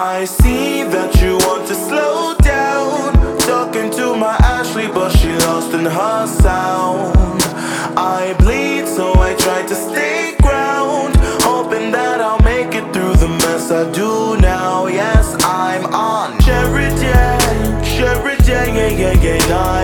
I see that you want to slow down. Talking to my Ashley, but she lost in her sound. I bleed, so I try to stay ground. Hoping that I'll make it through the mess I do now. Yes, I'm on Sheridan, Sheridan, yeah, yeah, yeah. I'm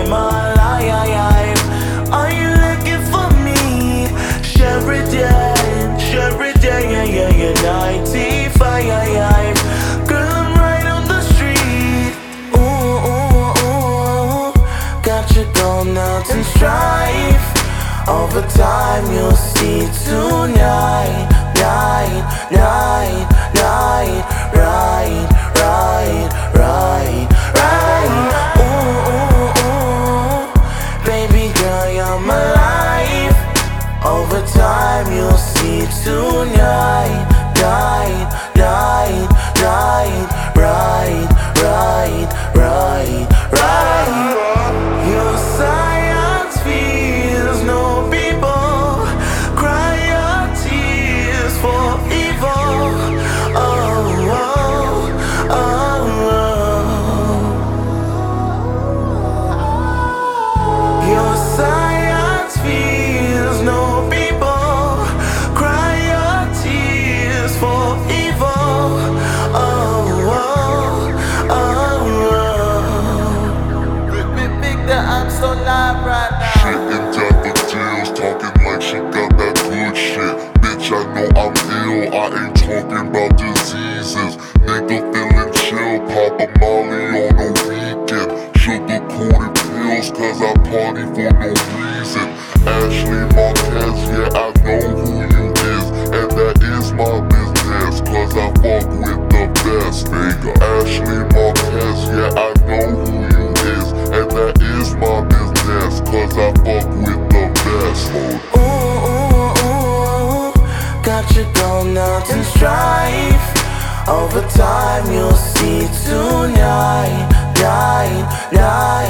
out and strife. Over time, you'll see tonight, night, night, night, ooh. baby girl, you're my life. Over time, you'll see tonight, going out and strife. Over time, you'll see tonight, night, night,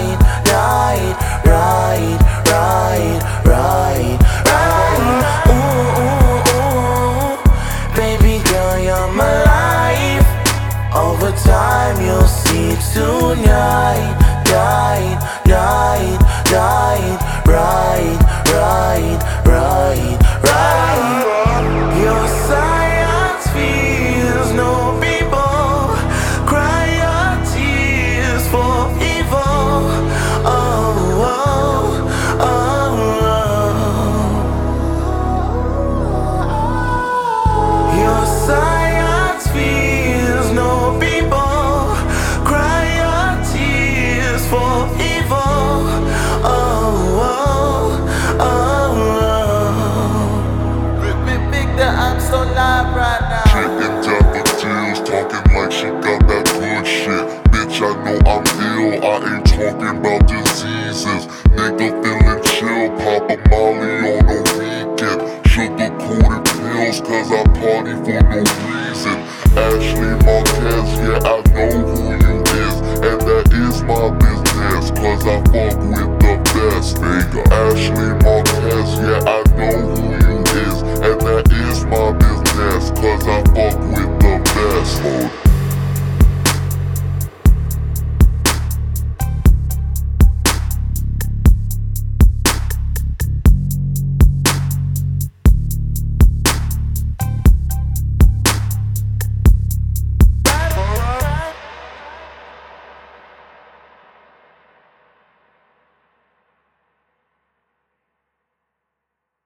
Marquez, yeah, I know who you is, and that is my business, cause I fuck with the best, nigga. Ashley